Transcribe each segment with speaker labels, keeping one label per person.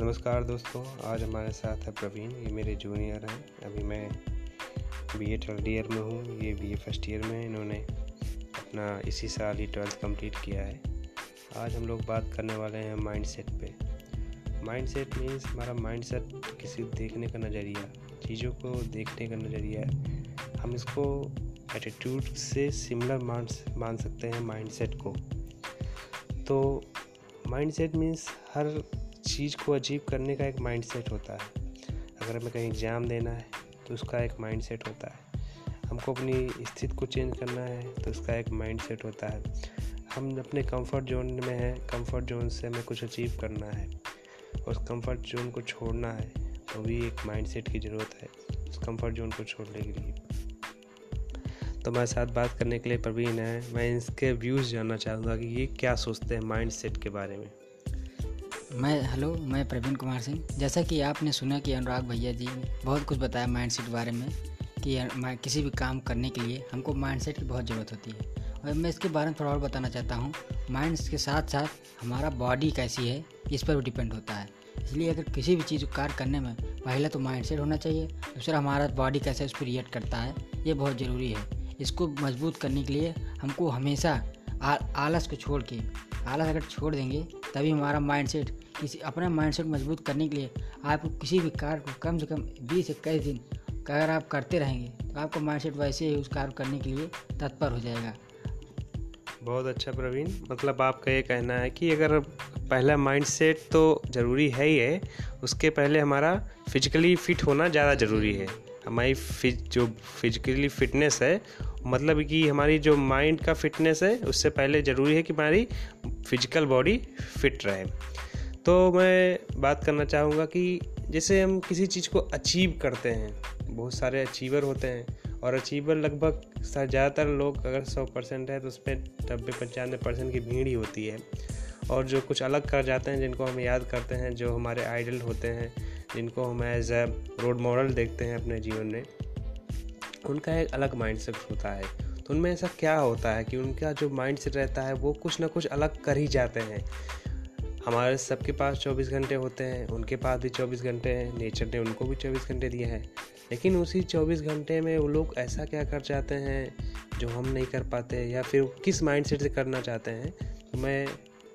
Speaker 1: नमस्कार दोस्तों, आज हमारे साथ है प्रवीण, ये मेरे जूनियर हैं। अभी मैं बी ए थर्ड ईयर में हूँ, ये बी ए फ़र्स्ट ईयर में इन्होंने अपना इसी साल ही ट्वेल्थ कंप्लीट किया है। आज हम लोग बात करने वाले हैं माइंड सेट पे। माइंड सेट मीन्स हमारा माइंड सेट किसी देखने का नज़रिया, चीज़ों को देखने का नज़रिया हम इसको एटीट्यूड से सिमिलर मान मान सकते हैं माइंड सेट को। तो माइंड सेट मीन्स हर चीज़ को अचीव करने का एक माइंड सेट होता है। अगर हमें कहीं एग्ज़ाम देना है तो उसका एक माइंड सेट होता है। हमको अपनी स्थिति को चेंज करना है तो उसका एक माइंड सेट होता है। हम अपने कंफर्ट जोन में हैं कंफर्ट जोन से हमें कुछ अचीव करना है। उस कंफर्ट जोन को छोड़ना है तो भी एक माइंड सेट की ज़रूरत है, उस कंफर्ट जोन को छोड़ने के लिए। तो मेरे साथ बात करने के लिए प्रवीण है। मैं इसके व्यूज़ जानना चाहूँगा कि ये क्या सोचते हैं माइंड सेट के बारे में।
Speaker 2: मैं हेलो मैं प्रवीण कुमार सिंह। जैसा कि आपने सुना कि अनुराग भैया जी ने बहुत कुछ बताया माइंड सेट बारे में, कि किसी भी काम करने के लिए हमको माइंड सेट की बहुत ज़रूरत होती है। और मैं इसके बारे में थोड़ा और बताना चाहता हूँ। माइंड के साथ साथ हमारा बॉडी कैसी है, इस पर भी डिपेंड होता है। इसलिए अगर किसी भी चीज़ को कार्य करने में पहले तो माइंड सेट होना चाहिए, दूसरा हमारा बॉडी कैसे उस पर रिएक्ट करता है, ये बहुत ज़रूरी है। इसको मज़बूत करने के लिए हमको हमेशा आलस को छोड़ के, आलस अगर छोड़ देंगे, तभी हमारा माइंड सेट किसी अपना माइंड सेट मज़बूत करने के लिए आपको किसी भी कार्य को कम से कम बीस इक्कीस दिन अगर आप करते रहेंगे तो आपका माइंड सेट वैसे ही उस कार्य करने के लिए तत्पर हो जाएगा।
Speaker 1: बहुत अच्छा प्रवीण। मतलब आपका ये कहना है कि अगर पहला माइंड सेट तो ज़रूरी है ही है, उसके पहले हमारा फिजिकली फिट होना ज़्यादा ज़रूरी है। हमारी फिज जो फिजिकली फिटनेस है मतलब कि हमारी जो माइंड का फिटनेस है, उससे पहले ज़रूरी है कि हमारी फ़िज़िकल बॉडी फिट रहे। तो मैं बात करना चाहूँगा कि जैसे हम किसी चीज़ को अचीव करते हैं, बहुत सारे अचीवर होते हैं, और अचीवर लगभग ज़्यादातर लोग अगर सौ परसेंट है तो उस पर नब्बे, पंचानवे परसेंट की भीड़ ही होती है। और जो कुछ अलग कर जाते हैं, जिनको हम याद करते हैं, जो हमारे आइडल होते हैं, जिनको हम एज ए रोड मॉडल देखते हैं अपने जीवन में उनका एक अलग माइंड सेट होता है। तो उनमें ऐसा क्या होता है कि उनका जो माइंड सेट रहता है, वो कुछ ना कुछ अलग कर ही जाते हैं। हमारे सबके पास 24 घंटे होते हैं, उनके पास भी 24 घंटे हैं नेचर ने उनको भी 24 घंटे दिए हैं। लेकिन उसी 24 घंटे में वो लोग ऐसा क्या कर जाते हैं, जो हम नहीं कर पाते या फिर किस माइंड सेट से करना चाहते हैं? तो मैं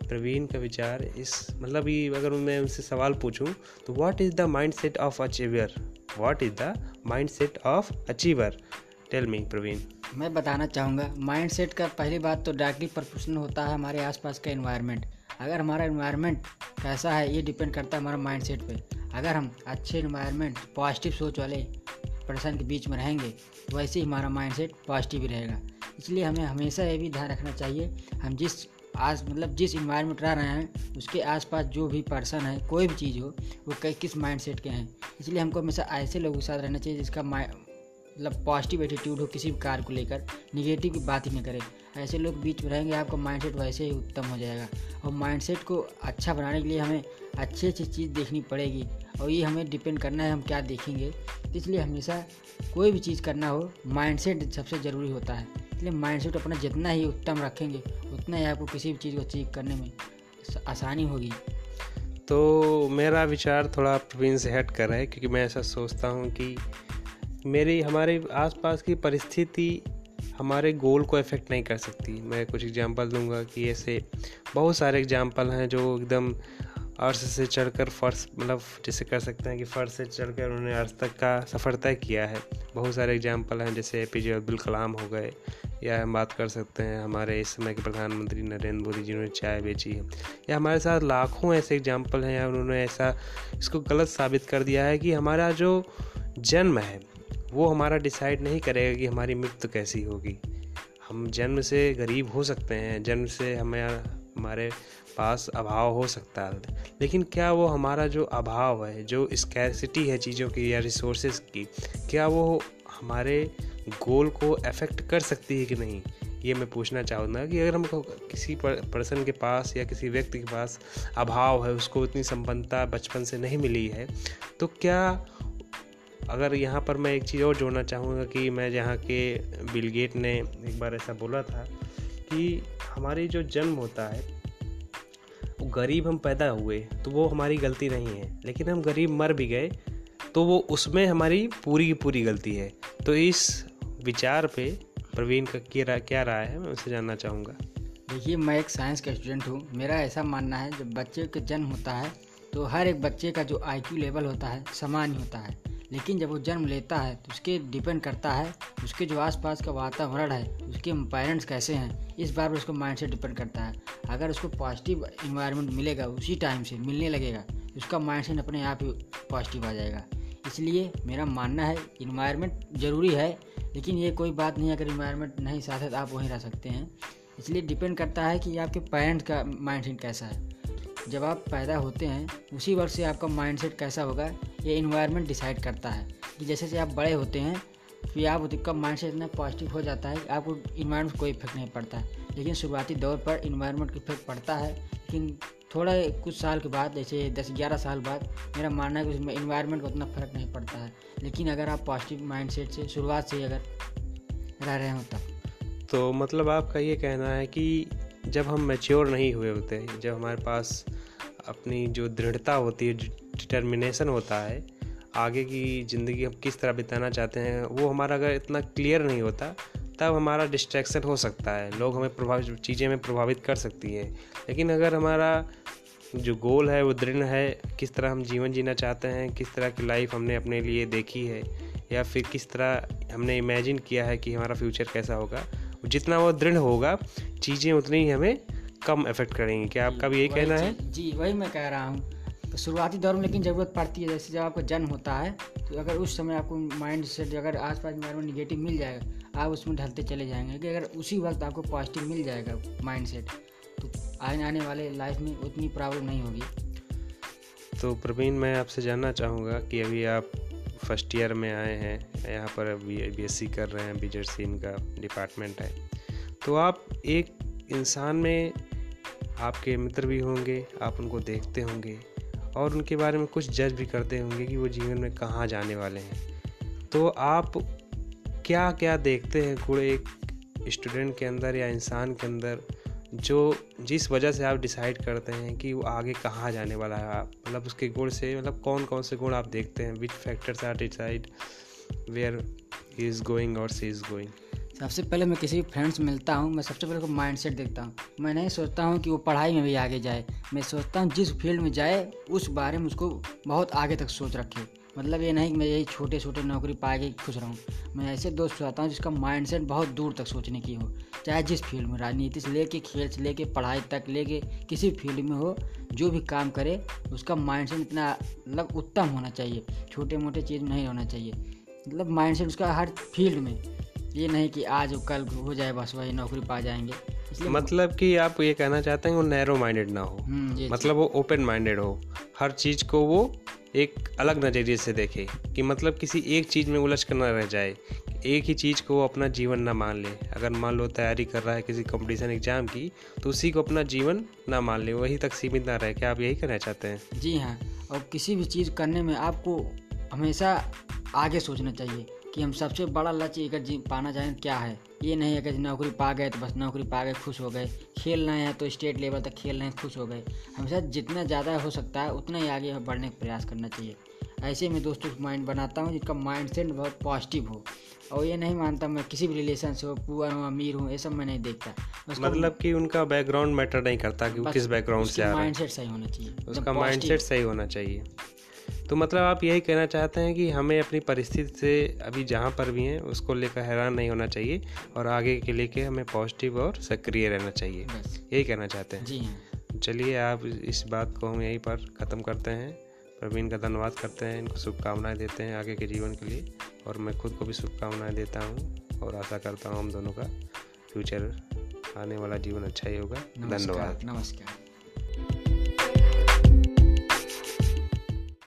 Speaker 1: प्रवीण का विचार इस मतलब ये अगर मैं उनसे सवाल पूछूँ तो what is the mind set of achiever what is the mind set of achiever tell me Praveen
Speaker 2: मैं बताना चाहूँगा माइंड सेट का पहली बात तो डायरेक्टली प्रपोर्शनल होता है हमारे आसपास का इन्वायरमेंट अगर हमारा इन्वायरमेंट कैसा है, ये डिपेंड करता है हमारा माइंड सेट पर अगर हम अच्छे इन्वायरमेंट पॉजिटिव सोच वाले पर्सन के बीच में रहेंगे तो वैसे ही हमारा माइंड सेट पॉजिटिव रहेगा। इसलिए हमें हमेशा ये भी ध्यान रखना चाहिए, हम जिस आज मतलब जिस इन्वायरमेंट रह रहे हैं, उसके आसपास जो भी पर्सन है, कोई भी चीज़ हो, वो किस माइंड सेट के हैं। इसलिए हमको हमेशा ऐसे लोगों के साथ रहना चाहिए जिसका मतलब पॉजिटिव एटीट्यूड हो किसी भी कार्य को लेकर निगेटिव की बात ही नहीं करें। ऐसे लोग बीच में रहेंगे, आपका माइंडसेट वैसे ही उत्तम हो जाएगा। और माइंडसेट को अच्छा बनाने के लिए हमें अच्छी अच्छी चीज़ देखनी पड़ेगी और ये हमें डिपेंड करना है हम क्या देखेंगे। इसलिए हमेशा कोई भी चीज़ करना हो माइंडसेट सबसे ज़रूरी होता है। इसलिए माइंडसेट अपना जितना ही उत्तम रखेंगे, उतना ही आपको किसी भी चीज़ को अचीव करने में आसानी होगी।
Speaker 1: तो मेरा विचार थोड़ा प्रवीण से हट कर है क्योंकि मैं ऐसा सोचता हूँ कि मेरी, हमारे आसपास की परिस्थिति हमारे गोल को इफ़ेक्ट नहीं कर सकती। मैं कुछ एग्जांपल दूँगा कि ऐसे बहुत सारे एग्जांपल हैं जो एकदम अर्श से चढ़कर फर्श मतलब जैसे कर सकते हैं कि फर्श से चढ़कर उन्होंने अर्श तक का सफ़र तय किया है। बहुत सारे एग्जांपल हैं, जैसे ए पी जे अब्दुल कलाम हो गए या हम बात कर सकते हैं, हमारे इस समय के प्रधानमंत्री नरेंद्र मोदी जिन्होंने चाय बेची है। या हमारे साथ लाखों ऐसे एग्ज़ाम्पल हैं, या उन्होंने ऐसा इसको गलत साबित कर दिया है कि हमारा जो जन्म है, वो हमारा डिसाइड नहीं करेगा कि हमारी मृत्यु कैसी होगी। हम जन्म से गरीब हो सकते हैं, जन्म से हमें हमारे पास अभाव हो सकता है। लेकिन क्या वो हमारा जो अभाव है, जो स्कैसिटी है चीज़ों की या रिसोर्सेज की, क्या वो हमारे गोल को अफेक्ट कर सकती है कि नहीं, ये मैं पूछना चाहूँगा कि अगर हमको किसी पर्सन के पास या किसी व्यक्ति के पास अभाव है, उसको इतनी संपन्नता बचपन से नहीं मिली है तो क्या अगर यहाँ पर मैं एक चीज़ और जोड़ना चाहूँगा कि मैं जहाँ के बिल गेट ने एक बार ऐसा बोला था कि हमारी जो जन्म होता है, वो गरीब हम पैदा हुए तो वो हमारी गलती नहीं है, लेकिन हम गरीब मर भी गए तो वो उसमें हमारी पूरी की पूरी गलती है। तो इस विचार पे प्रवीण का क्या क्या राय है, मैं उसे जानना चाहूँगा।
Speaker 2: देखिए, मैं एक साइंस का स्टूडेंट हूँ। मेरा ऐसा मानना है, जब बच्चे का जन्म होता है तो हर एक बच्चे का जो आईक्यू लेवल होता है, समान ही होता है। लेकिन जब वो जन्म लेता है तो उसके डिपेंड करता है, उसके जो आसपास का वातावरण है, उसके पेरेंट्स कैसे हैं, इस बार पर उसको माइंड से डिपेंड करता है। अगर उसको पॉजिटिव इन्वायरमेंट मिलेगा, उसी टाइम से मिलने लगेगा उसका माइंड सेट अपने आप ही पॉजिटिव आ जाएगा। इसलिए मेरा मानना है इन्वायरमेंट ज़रूरी है लेकिन ये कोई बात नहीं, अगर इन्वायरमेंट नहीं साथ है तो आप वहीं रह सकते हैं। इसलिए डिपेंड करता है कि आपके पेरेंट्स का माइंड सेट कैसा है। जब आप पैदा होते हैं, उसी वक्त से आपका माइंड सेट कैसा होगा, ये इन्वायरमेंट डिसाइड करता है। कि जैसे जैसे आप बड़े होते हैं, फिर आप का माइंड सेट इतना पॉजिटिव हो जाता है कि आपको इन्वायरमेंट कोई इफ़ेक्ट नहीं पड़ता। है लेकिन शुरुआती दौर पर इन्वायरमेंट का इफ़ेक्ट पड़ता है, लेकिन थोड़ा कुछ साल के बाद, जैसे दस ग्यारह साल बाद, मेरा मानना है कि उसमें इन्वायरमेंट को उतना फ़र्क नहीं पड़ता है। लेकिन अगर आप पॉजिटिव माइंड सेट से, शुरुआत से अगर रह रहे हो तब।
Speaker 1: तो मतलब आपका ये कहना है कि जब हम मेच्योर नहीं हुए होते, जब हमारे पास अपनी जो दृढ़ता होती है डिटर्मिनेशन होता है, आगे की ज़िंदगी हम किस तरह बिताना चाहते हैं, वो हमारा अगर इतना क्लियर नहीं होता तब हमारा डिस्ट्रैक्शन हो सकता है। लोग हमें प्रभावित चीज़ें में प्रभावित कर सकती हैं। लेकिन अगर हमारा जो गोल है वो दृढ़ है किस तरह हम जीवन जीना चाहते हैं किस तरह की लाइफ हमने अपने लिए देखी है या फिर किस तरह हमने इमेजिन किया है कि हमारा फ्यूचर कैसा होगा जितना वो दृढ़ होगा चीज़ें उतनी ही हमें कम इफ़ेक्ट करेंगी। क्या आपका भी यही कहना है?
Speaker 2: जी वही मैं कह रहा हूँ। तो शुरुआती दौर में लेकिन ज़रूरत पड़ती है, जैसे जब आपका जन्म होता है तो अगर उस समय आपको माइंड सेट अगर आस पास इन्वायरमेंट निगेटिव मिल जाएगा, आप उसमें ढलते चले जाएँगे कि अगर उसी वक्त आपको पॉजिटिव मिल जाएगा माइंड सेट तो आने आने वाले लाइफ में उतनी प्रॉब्लम नहीं होगी।
Speaker 1: तो प्रवीण, मैं आपसे जानना चाहूँगा कि अभी आप फ़र्स्ट ईयर में आए हैं, यहाँ पर बी एस कर रहे हैं बीजर का डिपार्टमेंट है। तो आप एक इंसान में आपके मित्र भी होंगे, आप उनको देखते होंगे और उनके बारे में कुछ जज भी करते होंगे कि वो जीवन में कहाँ जाने वाले हैं। तो आप क्या क्या देखते हैं पूरे एक स्टूडेंट के अंदर या इंसान के अंदर जो जिस वजह से आप डिसाइड करते हैं कि वो आगे कहाँ जाने वाला है आप? मतलब उसके गुण से मतलब कौन कौन से गुण आप देखते हैं? Which factors are decide where he is going और सी इज़ गोइंग
Speaker 2: सबसे पहले मैं किसी भी फ्रेंड से मिलता हूँ, मैं सबसे पहले उसको माइंड सेट देखता हूँ। मैं नहीं सोचता हूँ कि वो पढ़ाई में भी आगे जाए। मैं सोचता हूँ जिस फ़ील्ड में जाए, उस बारे में उसको बहुत आगे तक सोच रखे। मतलब ये नहीं कि मैं यही छोटे छोटे नौकरी पा के खुश रहूँ। मैं ऐसे दोस्त चाहता हूँ जिसका माइंड बहुत दूर तक सोचने की हो। चाहे जिस फ़ील्ड में राजनीति से लेके खेल से लेके पढ़ाई तक लेके किसी फ़ील्ड में हो, जो भी काम करे, उसका माइंड इतना मतलब उत्तम होना चाहिए। छोटे मोटे चीज़ नहीं होना चाहिए। मतलब माइंड उसका हर फ़ील्ड में। ये नहीं कि आज कल हो जाए बस वही नौकरी पा जाएँगे।
Speaker 1: मतलब कि आप ये कहना चाहते हैं वो नैरो माइंडेड ना हो। हम्म, मतलब वो ओपन माइंडेड हो। हर चीज़ को वो एक अलग नज़रिए से देखे कि मतलब किसी एक चीज़ में उलझ कर ना रह जाए। एक ही चीज़ को वो अपना जीवन ना मान ले। अगर मान लो तैयारी कर रहा है किसी कंपटीशन एग्ज़ाम की तो उसी को अपना जीवन ना मान ले वही तक सीमित ना रहे। क्या आप यही कहना चाहते हैं?
Speaker 2: जी हाँ और किसी भी चीज़ करने में आपको हमेशा आगे सोचना चाहिए। कि हम सबसे बड़ा लक्ष्य जी पाना चाहें क्या है? ये नहीं है कि नौकरी पा गए तो बस नौकरी पा गए खुश हो गए। खेल रहे हैं तो स्टेट लेवल तक खेल रहे हैं खुश हो गए। हमेशा जितना ज़्यादा हो सकता है उतना ही आगे बढ़ने का प्रयास करना चाहिए। ऐसे मैं दोस्तों को माइंड बनाता हूँ जिसका माइंड सेट बहुत पॉजिटिव हो। और ये नहीं मानता मैं किसी भी रिलेशन से हो पुअर हूँ अमीर हूँ ये सब मैं नहीं देखता।
Speaker 1: मतलब कि उनका बैकग्राउंड मैटर नहीं करता कि वो किस बैकग्राउंड से आ रहा है।
Speaker 2: माइंड सेट सही होना चाहिए।
Speaker 1: उसका माइंड सेट सही होना चाहिए। तो मतलब आप यही कहना चाहते हैं कि हमें अपनी परिस्थिति से अभी जहाँ पर भी हैं उसको लेकर हैरान नहीं होना चाहिए और आगे के लेके हमें पॉजिटिव और सक्रिय रहना चाहिए। यही कहना चाहते हैं।
Speaker 2: जी हाँ।
Speaker 1: चलिए आप इस बात को हम यहीं पर ख़त्म करते हैं। प्रवीण का धन्यवाद करते हैं इनको शुभकामनाएँ देते हैं आगे के जीवन के लिए। और मैं खुद को भी शुभकामनाएँ देता हूँ और आशा करता हूँ हम दोनों का फ्यूचर आने वाला जीवन अच्छा ही होगा। धन्यवाद।
Speaker 2: नमस्कार।